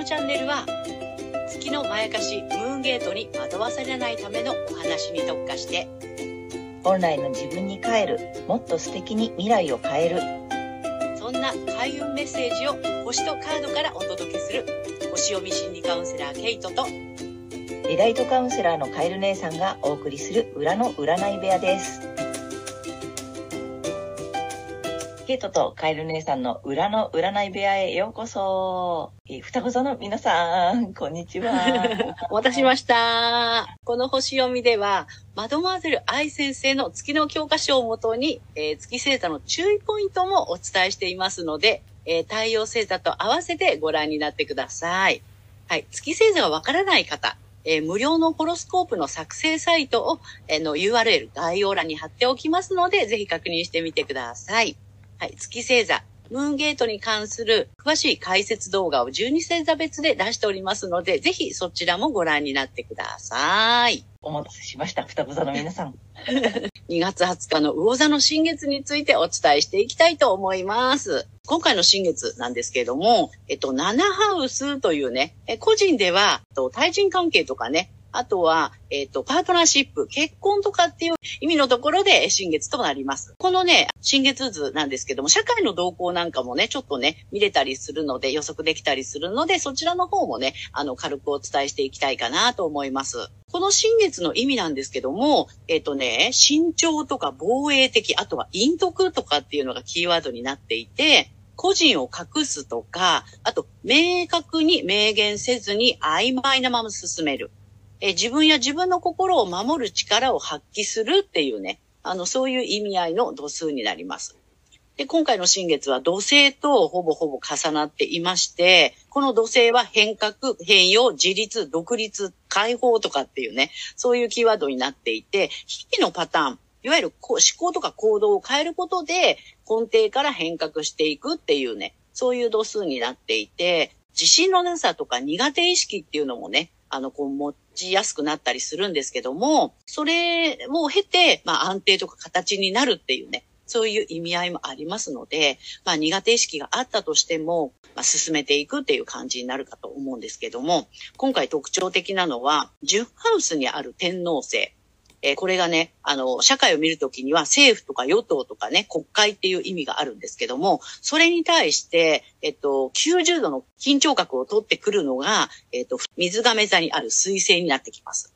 のチャンネルは月のまやかしムーンゲートに惑わされないためのお話に特化して本来の自分に帰るもっと素敵に未来を変える。そんな開運メッセージを星とカードからお届けする星読み心理カウンセラーケイトとリライトカウンセラーのカエル姉さんがお送りする裏の占い部屋ですケイトとカエル姉さんの裏の占い部屋へようこそ。え双子座の皆さん、こんにちは。お待たせしました。この星読みでは、マドマーゼル愛先生の月の教科書をもとに、えー月星座の注意ポイントもお伝えしていますので、えー太陽星座と合わせてご覧になってください。はい。月星座がわからない方、えー無料のホロスコープの作成サイトを、えーの URL 概要欄に貼っておきますので、ぜひ確認してみてください。はい。月星座、ムーンゲートに関する詳しい解説動画を12星座別で出しておりますので、ぜひそちらもご覧になってください。お待たせしました。双子座の皆さん。2月20日の魚座の新月についてお伝えしていきたいと思います。今回の新月なんですけれども、えっと、7ハウスというね、え個人では、えっと対人関係とかね、あとは、えっと、パートナーシップ、結婚とかっていう意味のところで新月となります。このね、新月図なんですけども、社会の動向なんかもね、ちょっとね、見れたりするので、予測できたりするので、そちらの方もね、あの、軽くお伝えしていきたいかなと思います。この新月の意味なんですけども、えっ、とね、慎重とか防衛的、あとは陰徳とかっていうのがキーワードになっていて、個人を隠すとか、あと、明確に明言せずに曖昧なまま進める。え自分や自分の心を守る力を発揮するっていうね、あの、そういう意味合いの度数になります。で、今回の新月は土星とほぼほぼ重なっていまして、この土星は変革、変容、自立、独立、解放とかっていうね、そういうキーワードになっていて、日々のパターン、いわゆる思考とか行動を変えることで根底から変革していくっていうね、そういう度数になっていて、自信のなさとか苦手意識っていうのもね、あの、こう持ちやすくなったりするんですけども、それを経て、まあ安定とか形になるっていうね、そういう意味合いもありますので、まあ苦手意識があったとしても、まあ進めていくっていう感じになるかと思うんですけども、今回特徴的なのは、10ハウスにある天皇星。えーこれがね、あの、社会を見るときには政府とか与党とかね、国会っていう意味があるんですけども、それに対して、えっと、90度の緊張角を取ってくるのが、えっと、水亀座にある水星になってきます。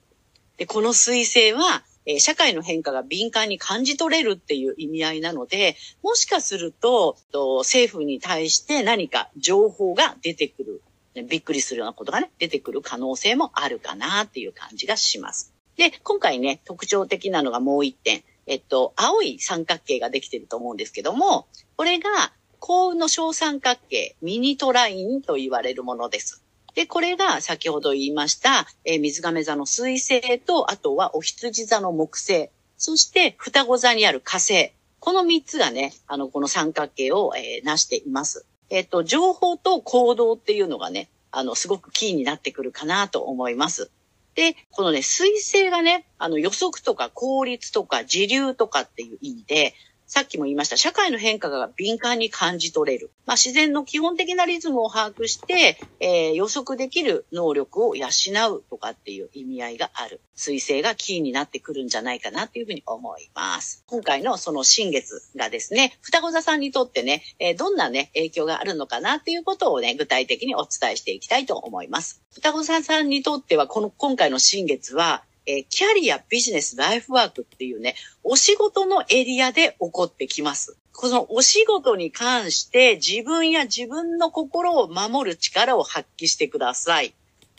で、この水星は、え社会の変化が敏感に感じ取れるっていう意味合いなので、もしかすると、と政府に対して何か情報が出てくる、びっくりするようなことがね、出てくる可能性もあるかなっていう感じがします。で、今回ね、特徴的なのがもう一点。えっと、青い三角形ができてると思うんですけども、これが幸運の小三角形、ミニトラインと言われるものです。で、これが先ほど言いました、えー水亀座の水星と、あとはお羊座の木星、そして双子座にある火星。この三つがね、あの、この三角形を、えー成しています。えっと、情報と行動っていうのがね、あの、すごくキーになってくるかなと思います。で、このね、水星がね、あの予測とか効率とか自流とかっていう意味で、さっきも言いました、社会の変化が敏感に感じ取れる。まあ、自然の基本的なリズムを把握して、えー予測できる能力を養うとかっていう意味合いがある。水星がキーになってくるんじゃないかなっていうふうに思います。今回のその新月がですね、双子座さんにとってね、えーどんなね、影響があるのかなっていうことをね、具体的にお伝えしていきたいと思います。双子座さんにとっては、この今回の新月は、えーキャリア、ビジネス、ライフワークっていうね、お仕事のエリアで起こってきます。このお仕事に関して自分や自分の心を守る力を発揮してください。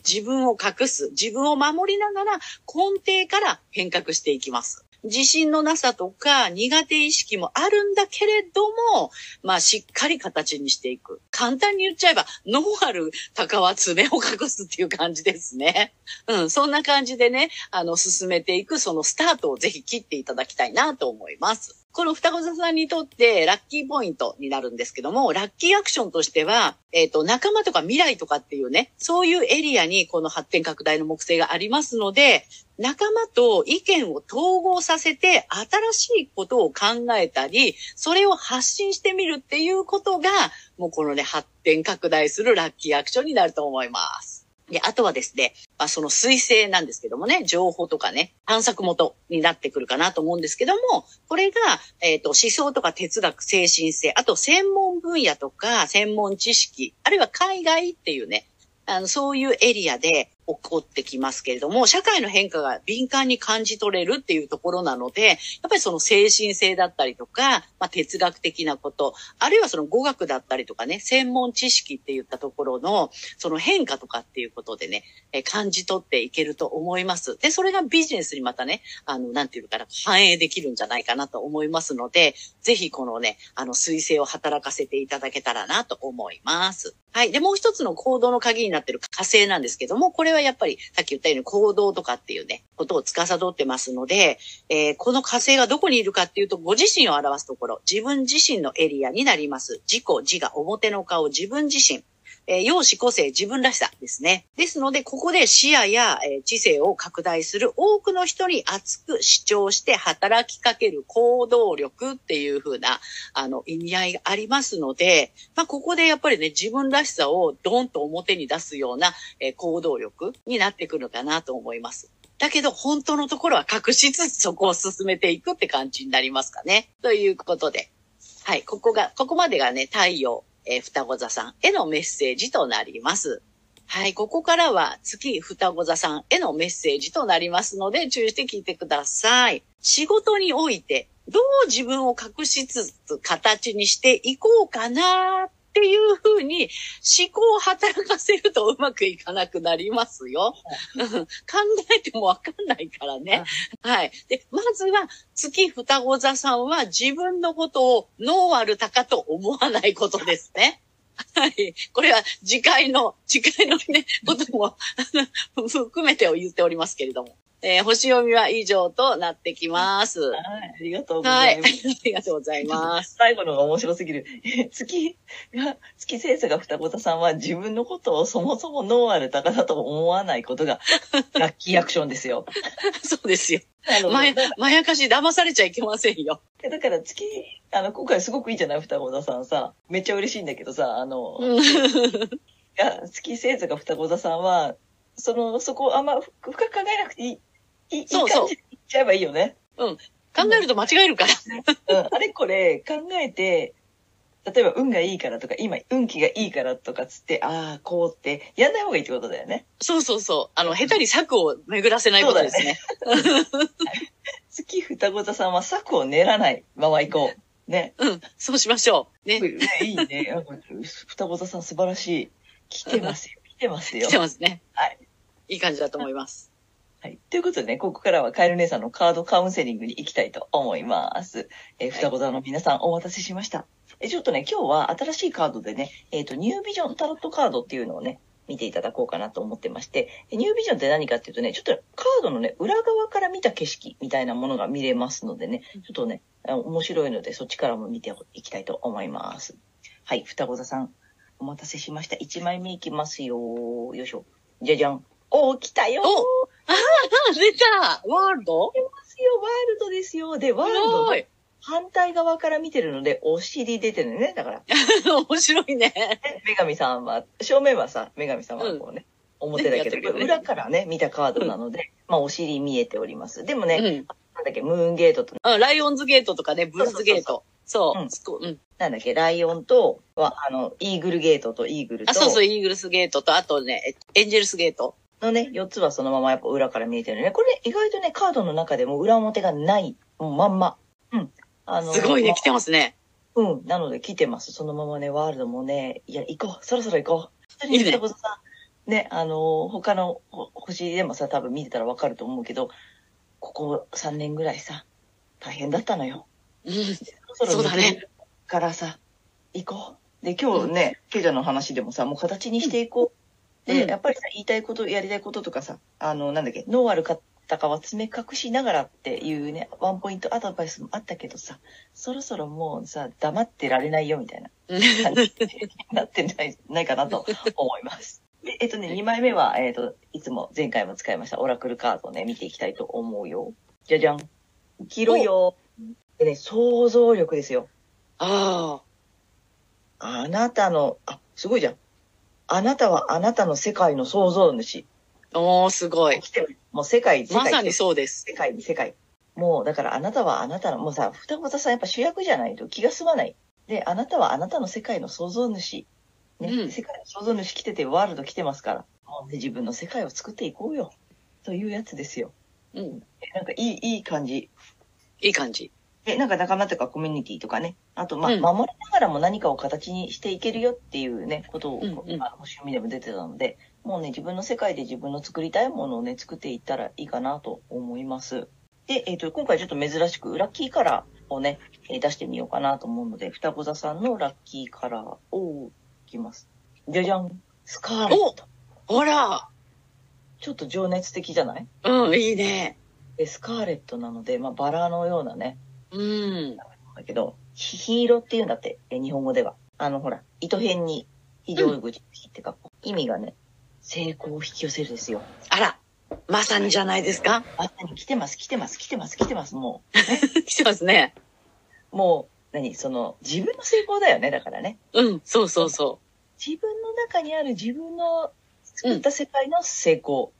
自分を隠す、自分を守りながら根底から変革していきます。自信のなさとか苦手意識もあるんだけれども、まあしっかり形にしていく。簡単に言っちゃえば、脳ある鷹は爪を隠すっていう感じですね。うん、そんな感じでね、あの、進めていくそのスタートをぜひ切っていただきたいなと思います。この双子座さんにとってラッキーポイントになるんですけども、ラッキーアクションとしては、えっ、と、仲間とか未来とかっていうね、そういうエリアにこの発展拡大の木星がありますので、仲間と意見を統合させて新しいことを考えたり、それを発信してみるっていうことが、もうこのね、発展拡大するラッキーアクションになると思います。で、あとはですね、まあ、その彗星なんですけどもね、情報とかね、探索元になってくるかなと思うんですけども、これが、えっ、と、思想とか哲学、精神性、あと専門分野とか専門知識、あるいは海外っていうね、あの、そういうエリアで起こってきますけれども、社会の変化が敏感に感じ取れるっていうところなので、やっぱりその精神性だったりとか、まあ、哲学的なこと、あるいはその語学だったりとかね、専門知識って言ったところの、その変化とかっていうことでね、え感じ取っていけると思います。で、それがビジネスにまたね、あの、なんていうのかな、反映できるんじゃないかなと思いますので、ぜひこのね、あの、彗星を働かせていただけたらなと思います。はい。で、もう一つの行動の鍵になっている火星なんですけども、これはやっぱりさっき言ったように行動とかっていうね、ことを司ってますので、えーこの火星がどこにいるかっていうと、ご自身を表すところ、自分自身のエリアになります。自己、自我、表の顔、自分自身。えー、容姿個性、自分らしさですね。ですので、ここで視野や、えー知性を拡大する多くの人に熱く主張して働きかける行動力っていう風な、あの、意味合いがありますので、まあ、ここでやっぱりね、自分らしさをドンと表に出すような、えー行動力になってくるのかなと思います。だけど、本当のところは隠しつつそこを進めていくって感じになりますかね。ということで。はい、ここが、ここまでがね、太陽、えー双子座さんへのメッセージとなります。はい、ここからは月双子座さんへのメッセージとなりますので、注意して聞いてください。仕事において、どう自分を隠しつつ形にしていこうかなっていうふうに思考を働かせるとうまくいかなくなりますよ。うん考えてもわかんないからね。はい。で、まずは月双子座さんは自分のことをノーアルタカと思わないことですね。はい。これは次回の、次回のね、ことも、含めてを言っておりますけれども。えー星読みは以上となってきます。はい、ありがとうごはい。あざいます。りがとうございます。最後のが面白すぎる。月が、月星座が双子座さんは自分のことをそもそもノーアル高だと思わないことが ラッキーアクションですよ。そうですよ。まや、まやかし騙されちゃいけませんよ。だから月、あの、今回すごくいいじゃない双子座さんさ。めっちゃ嬉しいんだけどさ、あの、月星座が双子座さんは、その、そこあんま深く考えなくていい。そうそう感じでいっちゃえばいいよね。考えると間違えるから。うん。あれこれ考えて、例えば運がいいからとか、今運気がいいからとかつって、ああ、こうって、やんない方がいいってことだよね。そうそうそう。あの、下手に策を巡らせないことですね。月双子座さんは策を練らないまま行こう。ね。うん。そうしましょう。ね。ねいいね。双子座さん素晴らしい。来てますよ。来てますよ 来て。ますね。はい。いい感じだと思います。はい。ということでね、ここからはカエル姉さんのカードカウンセリングに行きたいと思います。えー、双子座の皆さんお待たせしました。え、ちょっとね、今日は新しいカードでね、えっ、と、ニュービジョンタロットカードっていうのをね、見ていただこうかなと思ってまして、えニュービジョンって何かっていうとね、ちょっとカードのね、裏側から見た景色みたいなものが見れますのでね、ちょっとね、あ面白いのでそっちからも見ていきたいと思います。はい、双子座さん、お待たせしました。1枚目いきますよ。よいしょ。じゃじゃん。おー、来たよーおあ、出たワールド？出ますよ、ワールドですよ。で、ワールド。反対側から見てるので、お尻出てるのね。だから、面白いね。女神さんは、正面はさ、女神様はこうね、表だけど、ね裏からね、見たカードなので、まあ、お尻見えております。でもね、うん。なんだっけ、ムーンゲートと、うんライオンズゲートとかね、ブルーズゲート。そう。なんだっけ、ライオンと、は、あの、イーグルゲートとイーグルと、あ、そうそう、イーグルスゲートと、あとね、エンジェルスゲート。のね、4つはそのままやっぱ裏から見えてるね。これね、意外とね、カードの中でも裏表がない、もうまんま。うん。あのすごいね、ま来てますね。うん。なので来てます。そのままね、ワールドもね、いや、行こう。そろそろ行こう。いいね双子座さんね、あのー他のほ星でもさ、多分見てたらわかると思うけど、ここ3年ぐらいさ、大変だったのよ。うん。そろそうだね。からさ、行こう。で、今日ね、ケイちゃんの話でもさ、もう形にしていこう。で、うんやっぱりさ、言いたいこと、やりたいこととかさ、あの、なんだっけ、ノーアルか、たかは爪隠しながらっていうね、ワンポイントアドバイスもあったけどさ、そろそろもうさ、黙ってられないよみたいな感じになってないないかなと思います。でえっとね、2枚目は、えっと、いつも前回も使いましたオラクルカードをね、見ていきたいと思うよ。じゃじゃん。黄色いよ。でね、想像力ですよ。ああなたの、あ、すごいじゃん。あなたはあなたの世界の創造主。あ。おー、すごい。来てる。もう世界、世界。まさにそうです。世界に世界。もう、だからあなたはあなたの、もうさ、双子座さんやっぱ主役じゃないと気が済まない。で、あなたはあなたの世界の創造主。ね、うん世界の創造主来てて、ワールド来てますから。もうね、自分の世界を作っていこうよ。というやつですよ。うん。えなんかいい、いい感じ。いい感じ。で、なんか仲間とかコミュニティとかね。あと、まあ、うん守りながらも何かを形にしていけるよっていうね、ことを、うんうんまあ、星読みでも出てたので、もうね、自分の世界で自分の作りたいものをね、作っていったらいいかなと思います。で、えっ、と、今回ちょっと珍しく、ラッキーカラーをね、えー出してみようかなと思うので、双子座さんのラッキーカラーをいきます。じゃじゃん。スカーレット。ほら。ちょっと情熱的じゃない？うん、いいね。で、スカーレットなので、まあ、バラのようなね、うん。だけど、ヒヒーロって言うんだって、え日本語では。あの、ほら、糸辺に非常口ってか、意味がね、成功を引き寄せるですよ。あら。まさにじゃないですか？あ、何来てます、来てます、来てます、来てます、も 来てますね。う。もう、何？その、自分の成功だよね、だからね。うん、そうそうそ自分の中にある自分の作った世界の成功。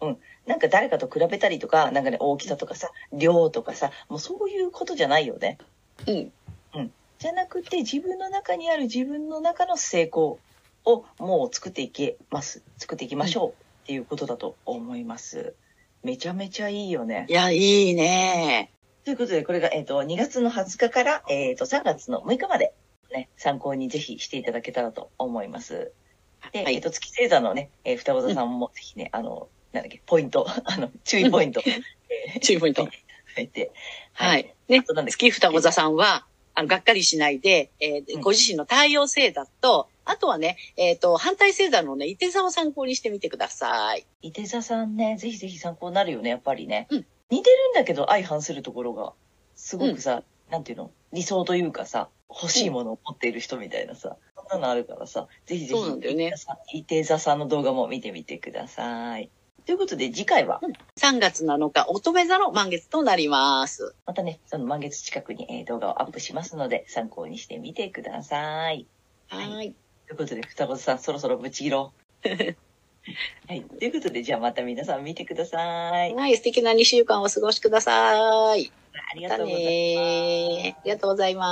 うん。なんか誰かと比べたりとか、なんかね、大きさとかさ、量とかさ、もうそういうことじゃないよね。う。うん。じゃなくて、自分の中にある自分の中の成功をもう作っていけます。作っていきましょうっていうことだと思います。めちゃめちゃいいよねい。や、いいね。ということで、これが、えっ、と、2月の20日から、えっ、と、3月の6日まで、ね、参考にぜひしていただけたらと思います。で、はいえっ、と、月星座のね、えー双子座さんもぜひね、あの、なんだっけ、ポイント、あの、注意ポイント、えー 注意ポイント。書いて、はい。ねあとなんだっけ月双子座さんは、あの、がっかりしないで、えーうんご自身の太陽星座と、あとはね、えっ、と、反対星座のね、伊手座を参考にしてみてください。伊手座さんね、ぜひぜひ参考になるよね、やっぱりね。うん似てるんだけど相反するところが、すごくさ、なんていうの？理想というかさ、欲しいものを持っている人みたいなさ、そんなのあるからさ、ぜひぜひ、そうなんだよね伊手座さんの動画も見てみてください。ということで、次回は、3月7日、乙女座の満月となります。またね、その満月近くに、えー動画をアップしますので、参考にしてみてください。はい。ということで、双子座さん、そろそろブチ切ろう。はい。ということで、じゃあまた皆さん見てください。はい、素敵な2週間をお過ごしください。ありがとうございます。ねありがとうございます。